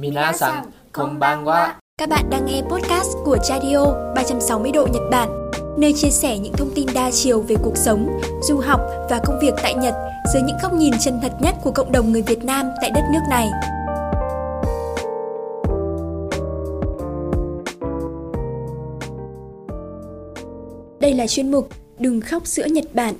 Minasan, konbanwa. Các bạn đang nghe podcast của Chadio 360 độ Nhật Bản, nơi chia sẻ những thông tin đa chiều về cuộc sống, du học và công việc tại Nhật dưới những góc nhìn chân thật nhất của cộng đồng người Việt Nam tại đất nước này. Đây là chuyên mục Đừng khóc sữa Nhật Bản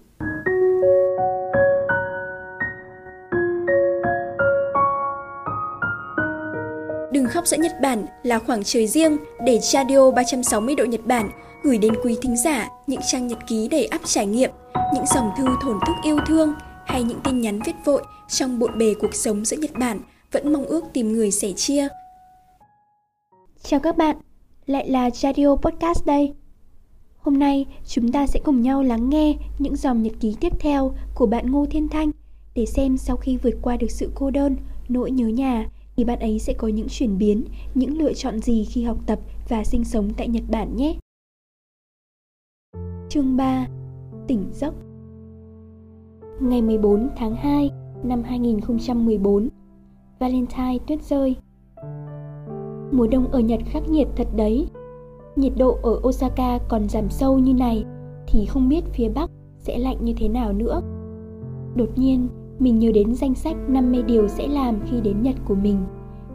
khóc giữa Nhật Bản là khoảng trời riêng để Radio 360 độ Nhật Bản gửi đến quý thính giả những trang nhật ký đầy ắp trải nghiệm, những dòng thư thổn thức yêu thương hay những tin nhắn viết vội trong bộn bề cuộc sống giữa Nhật Bản vẫn mong ước tìm người sẻ chia. Chào các bạn, lại là Radio Podcast đây. Hôm nay chúng ta sẽ cùng nhau lắng nghe những dòng nhật ký tiếp theo của bạn Ngô Thiên Thanh để xem sau khi vượt qua được sự cô đơn, nỗi nhớ nhà thì bạn ấy sẽ có những chuyển biến, những lựa chọn gì khi học tập và sinh sống tại Nhật Bản nhé. Chương 3 Tỉnh giấc. Ngày 14 tháng 2 năm 2014 Valentine tuyết rơi. Mùa đông ở Nhật khắc nghiệt thật đấy. Nhiệt độ ở Osaka còn giảm sâu như này Thì không biết phía Bắc sẽ lạnh như thế nào nữa. Đột nhiên mình nhớ đến danh sách 50 điều sẽ làm khi đến Nhật của mình.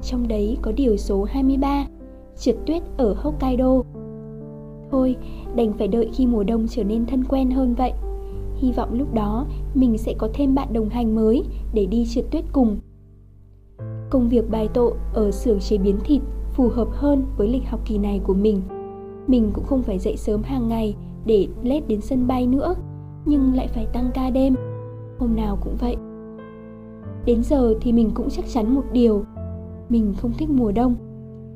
Trong đấy có điều số 23, trượt tuyết ở Hokkaido. Thôi, đành phải đợi khi mùa đông trở nên thân quen hơn vậy. Hy vọng lúc đó mình sẽ có thêm bạn đồng hành mới để đi trượt tuyết cùng. Công việc bài tộ ở xưởng chế biến thịt phù hợp hơn với lịch học kỳ này của mình. Mình cũng không phải dậy sớm hàng ngày để lết đến sân bay nữa, nhưng lại phải tăng ca đêm. Hôm nào cũng vậy. Đến giờ thì mình cũng chắc chắn một điều Mình không thích mùa đông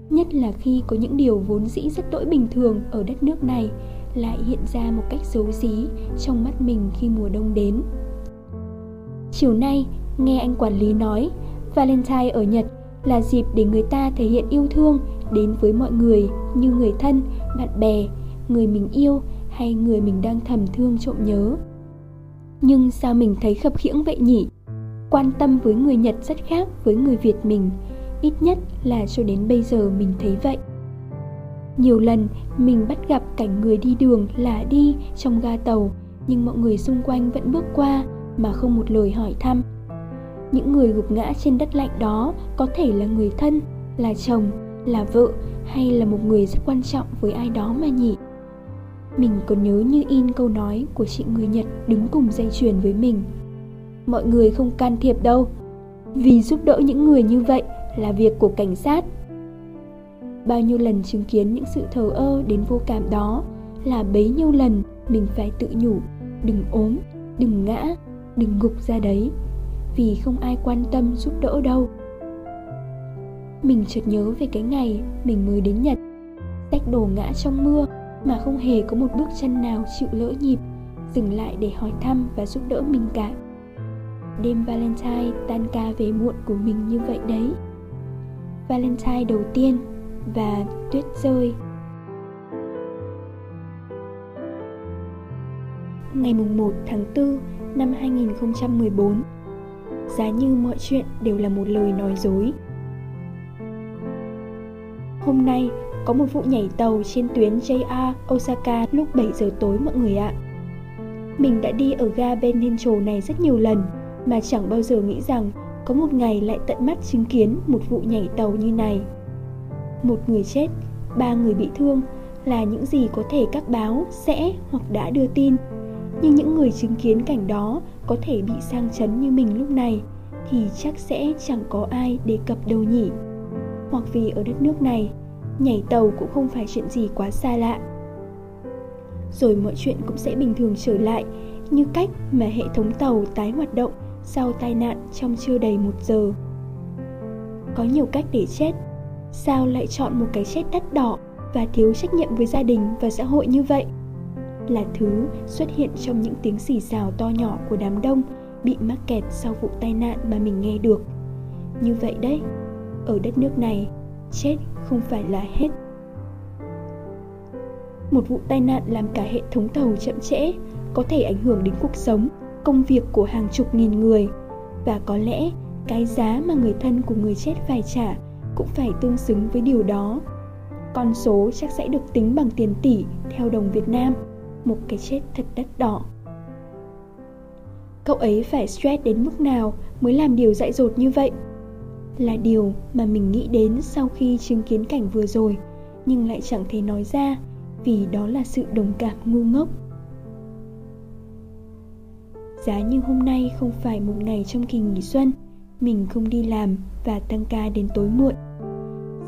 Nhất là khi có những điều vốn dĩ rất đỗi bình thường ở đất nước này Lại hiện ra một cách xấu xí trong mắt mình khi mùa đông đến Chiều nay, nghe anh quản lý nói Valentine ở Nhật là dịp để người ta thể hiện yêu thương đến với mọi người như người thân, bạn bè, người mình yêu hay người mình đang thầm thương trộm nhớ. Nhưng sao mình thấy khập khiễng vậy nhỉ? Quan tâm với người Nhật rất khác với người Việt mình, ít nhất là cho đến bây giờ mình thấy vậy. Nhiều lần mình bắt gặp cảnh người đi đường là đi trong ga tàu, nhưng mọi người xung quanh vẫn bước qua mà không một lời hỏi thăm. Những người gục ngã trên đất lạnh đó có thể là người thân, là chồng, là vợ hay là một người rất quan trọng với ai đó mà nhỉ? Mình còn nhớ như in câu nói của chị người Nhật đứng cùng dây chuyền với mình mọi người không can thiệp đâu. Vì giúp đỡ những người như vậy là việc của cảnh sát. Bao nhiêu lần chứng kiến những sự thờ ơ đến vô cảm đó là bấy nhiêu lần mình phải tự nhủ, đừng ốm, đừng ngã, đừng gục ra đấy, vì không ai quan tâm giúp đỡ đâu. Mình chợt nhớ về cái ngày mình mới đến nhật. Tách đồ ngã trong mưa mà không hề có một bước chân nào chịu lỡ nhịp, dừng lại để hỏi thăm và giúp đỡ mình cả đêm Valentine tan ca về muộn của mình như vậy đấy. Valentine đầu tiên và tuyết rơi. Ngày mùng 1 tháng 4 năm 2014 Giá như mọi chuyện đều là một lời nói dối. Hôm nay có một vụ nhảy tàu trên tuyến JR Osaka lúc 7 giờ tối mọi người ạ. Mình đã đi ở ga Benhincho này rất nhiều lần mà chẳng bao giờ nghĩ rằng có một ngày lại tận mắt chứng kiến một vụ nhảy tàu như này. Một người chết, ba người bị thương là những gì có thể các báo sẽ hoặc đã đưa tin. Nhưng những người chứng kiến cảnh đó có thể bị sang chấn như mình lúc này thì chắc sẽ chẳng có ai đề cập đâu nhỉ. Hoặc vì ở đất nước này, nhảy tàu cũng không phải chuyện gì quá xa lạ. Rồi mọi chuyện cũng sẽ bình thường trở lại như cách mà hệ thống tàu tái hoạt động sau tai nạn trong chưa đầy một giờ. Có nhiều cách để chết, sao lại chọn một cái chết đắt đỏ và thiếu trách nhiệm với gia đình và xã hội như vậy? Là thứ xuất hiện trong những tiếng xì xào to nhỏ của đám đông bị mắc kẹt sau vụ tai nạn mà mình nghe được. Như vậy đấy, ở đất nước này, chết không phải là hết. Một vụ tai nạn làm cả hệ thống tàu chậm trễ, có thể ảnh hưởng đến cuộc sống công việc của hàng chục nghìn người và có lẽ cái giá mà người thân của người chết phải trả cũng phải tương xứng với điều đó con số chắc sẽ được tính bằng tiền tỷ theo đồng Việt Nam, một cái chết thật đắt đỏ. Cậu ấy phải stress đến mức nào mới làm điều dại dột như vậy? Là điều mà mình nghĩ đến sau khi chứng kiến cảnh vừa rồi, nhưng lại chẳng thể nói ra vì đó là sự đồng cảm ngu ngốc. Giá như hôm nay không phải một ngày trong kỳ nghỉ xuân, mình không đi làm và tăng ca đến tối muộn.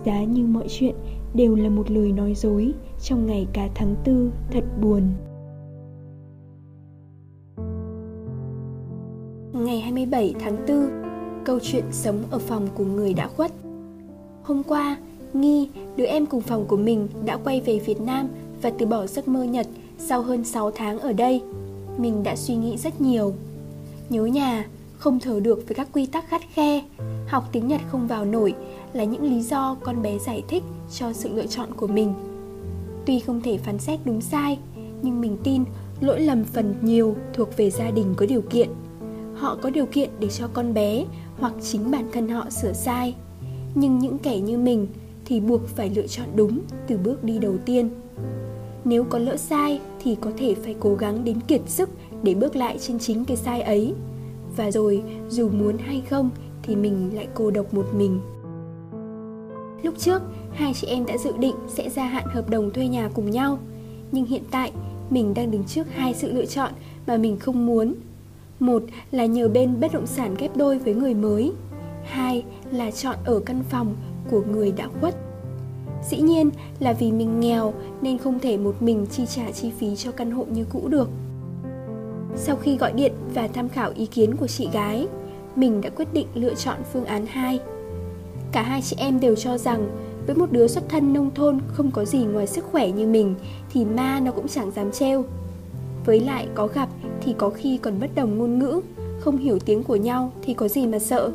Giá như mọi chuyện đều là một lời nói dối trong ngày cả tháng tư thật buồn. Ngày 27 tháng 4, câu chuyện sống ở phòng của người đã khuất. Hôm qua, Nghi, đứa em cùng phòng của mình đã quay về Việt Nam và từ bỏ giấc mơ Nhật sau hơn 6 tháng ở đây. Mình đã suy nghĩ rất nhiều. Nhớ nhà, không thở được với các quy tắc khắt khe, học tiếng Nhật không vào nổi là những lý do con bé giải thích cho sự lựa chọn của mình. Tuy không thể phán xét đúng sai nhưng mình tin lỗi lầm phần nhiều thuộc về gia đình có điều kiện. Họ có điều kiện để cho con bé hoặc chính bản thân họ sửa sai. Nhưng những kẻ như mình thì buộc phải lựa chọn đúng từ bước đi đầu tiên nếu có lỡ sai thì có thể phải cố gắng đến kiệt sức để bước lại trên chính cái sai ấy và rồi dù muốn hay không thì mình lại cô độc một mình Lúc trước, hai chị em đã dự định sẽ gia hạn hợp đồng thuê nhà cùng nhau. Nhưng hiện tại, mình đang đứng trước hai sự lựa chọn mà mình không muốn. Một là nhờ bên bất động sản ghép đôi với người mới. Hai là chọn ở căn phòng của người đã khuất. Dĩ nhiên là vì mình nghèo nên không thể một mình chi trả chi phí cho căn hộ như cũ được. Sau khi gọi điện và tham khảo ý kiến của chị gái, mình đã quyết định lựa chọn phương án 2. Cả hai chị em đều cho rằng với một đứa xuất thân nông thôn không có gì ngoài sức khỏe như mình thì ma nó cũng chẳng dám trêu. Với lại có gặp thì có khi còn bất đồng ngôn ngữ, không hiểu tiếng của nhau thì có gì mà sợ.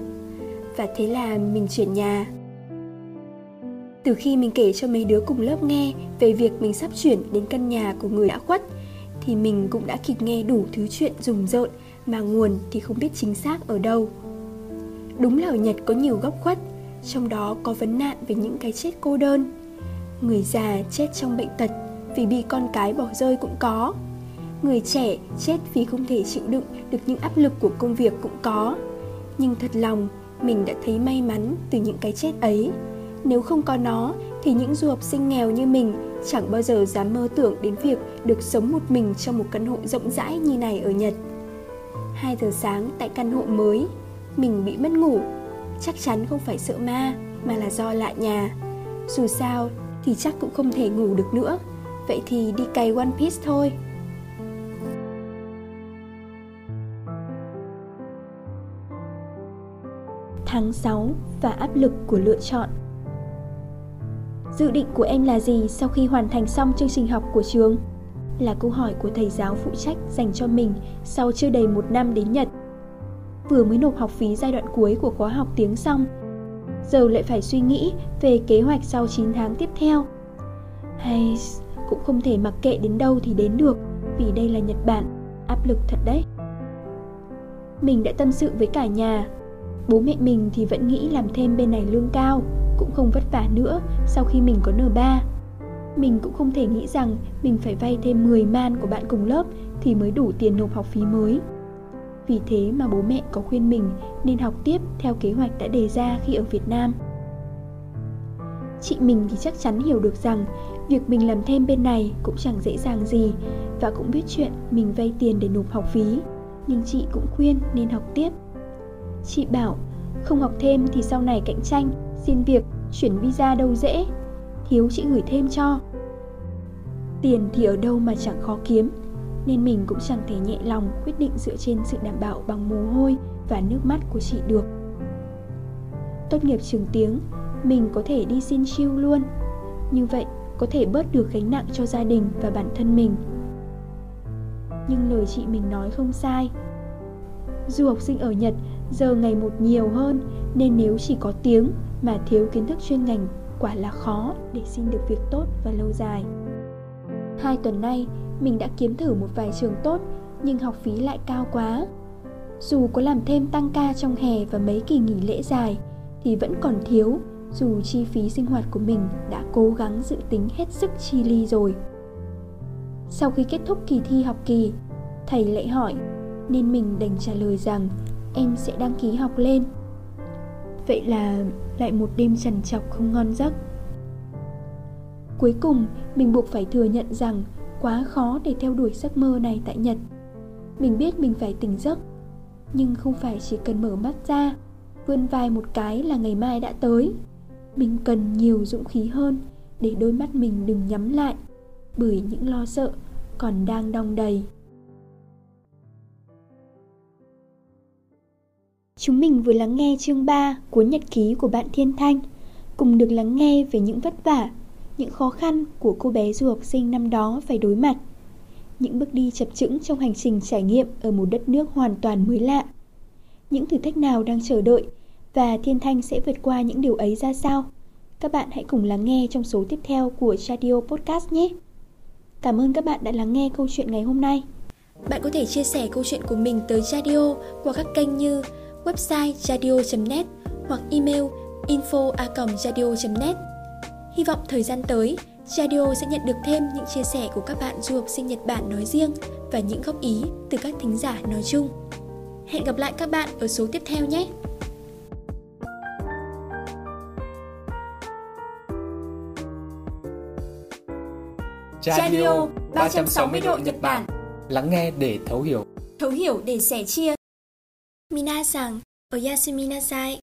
Và thế là mình chuyển nhà. Từ khi mình kể cho mấy đứa cùng lớp nghe về việc mình sắp chuyển đến căn nhà của người đã khuất, thì mình cũng đã kịp nghe đủ thứ chuyện rùng rợn mà nguồn thì không biết chính xác ở đâu. Đúng là ở Nhật có nhiều góc khuất, trong đó có vấn nạn về những cái chết cô đơn. Người già chết trong bệnh tật vì bị con cái bỏ rơi cũng có. Người trẻ chết vì không thể chịu đựng được những áp lực của công việc cũng có. Nhưng thật lòng, mình đã thấy may mắn từ những cái chết ấy nếu không có nó thì những du học sinh nghèo như mình chẳng bao giờ dám mơ tưởng đến việc được sống một mình trong một căn hộ rộng rãi như này ở Nhật. 2 giờ sáng tại căn hộ mới, mình bị mất ngủ. Chắc chắn không phải sợ ma mà là do lạ nhà. Dù sao thì chắc cũng không thể ngủ được nữa. Vậy thì đi cày one piece thôi. Tháng 6 và áp lực của lựa chọn. Dự định của em là gì sau khi hoàn thành xong chương trình học của trường? Là câu hỏi của thầy giáo phụ trách dành cho mình sau chưa đầy một năm đến Nhật vừa mới nộp học phí giai đoạn cuối của khóa học tiếng xong. Giờ lại phải suy nghĩ về kế hoạch sau 9 tháng tiếp theo. Hay cũng không thể mặc kệ đến đâu thì đến được vì đây là Nhật Bản, áp lực thật đấy. Mình đã tâm sự với cả nhà. Bố mẹ mình thì vẫn nghĩ làm thêm bên này lương cao, cũng không vất vả nữa sau khi mình có N3. Mình cũng không thể nghĩ rằng mình phải vay thêm 10 man của bạn cùng lớp thì mới đủ tiền nộp học phí mới. Vì thế mà bố mẹ có khuyên mình nên học tiếp theo kế hoạch đã đề ra khi ở Việt Nam. Chị mình thì chắc chắn hiểu được rằng việc mình làm thêm bên này cũng chẳng dễ dàng gì và cũng biết chuyện mình vay tiền để nộp học phí, nhưng chị cũng khuyên nên học tiếp. Chị bảo, không học thêm thì sau này cạnh tranh, xin việc, chuyển visa đâu dễ, thiếu chị gửi thêm cho. Tiền thì ở đâu mà chẳng khó kiếm, nên mình cũng chẳng thể nhẹ lòng quyết định dựa trên sự đảm bảo bằng mồ hôi và nước mắt của chị được. Tốt nghiệp trường tiếng, mình có thể đi xin chiêu luôn. Như vậy có thể bớt được gánh nặng cho gia đình và bản thân mình. Nhưng lời chị mình nói không sai. Du học sinh ở Nhật giờ ngày một nhiều hơn nên nếu chỉ có tiếng mà thiếu kiến thức chuyên ngành quả là khó để xin được việc tốt và lâu dài. Hai tuần nay, mình đã kiếm thử một vài trường tốt nhưng học phí lại cao quá. Dù có làm thêm tăng ca trong hè và mấy kỳ nghỉ lễ dài thì vẫn còn thiếu dù chi phí sinh hoạt của mình đã cố gắng dự tính hết sức chi ly rồi. Sau khi kết thúc kỳ thi học kỳ, thầy lại hỏi nên mình đành trả lời rằng em sẽ đăng ký học lên. Vậy là lại một đêm trằn trọc không ngon giấc. Cuối cùng, mình buộc phải thừa nhận rằng quá khó để theo đuổi giấc mơ này tại Nhật. Mình biết mình phải tỉnh giấc, nhưng không phải chỉ cần mở mắt ra, vươn vai một cái là ngày mai đã tới. Mình cần nhiều dũng khí hơn để đôi mắt mình đừng nhắm lại bởi những lo sợ còn đang đong đầy. Chúng mình vừa lắng nghe chương 3 cuốn nhật ký của bạn Thiên Thanh, cùng được lắng nghe về những vất vả, những khó khăn của cô bé du học sinh năm đó phải đối mặt. Những bước đi chập chững trong hành trình trải nghiệm ở một đất nước hoàn toàn mới lạ. Những thử thách nào đang chờ đợi và Thiên Thanh sẽ vượt qua những điều ấy ra sao? Các bạn hãy cùng lắng nghe trong số tiếp theo của radio Podcast nhé! Cảm ơn các bạn đã lắng nghe câu chuyện ngày hôm nay. Bạn có thể chia sẻ câu chuyện của mình tới radio qua các kênh như website radio.net hoặc email info.radio.net. Hy vọng thời gian tới, Radio sẽ nhận được thêm những chia sẻ của các bạn du học sinh Nhật Bản nói riêng và những góp ý từ các thính giả nói chung. Hẹn gặp lại các bạn ở số tiếp theo nhé! Radio 360 độ Nhật Bản Lắng nghe để thấu hiểu Thấu hiểu để sẻ chia 皆さん、おやすみなさい。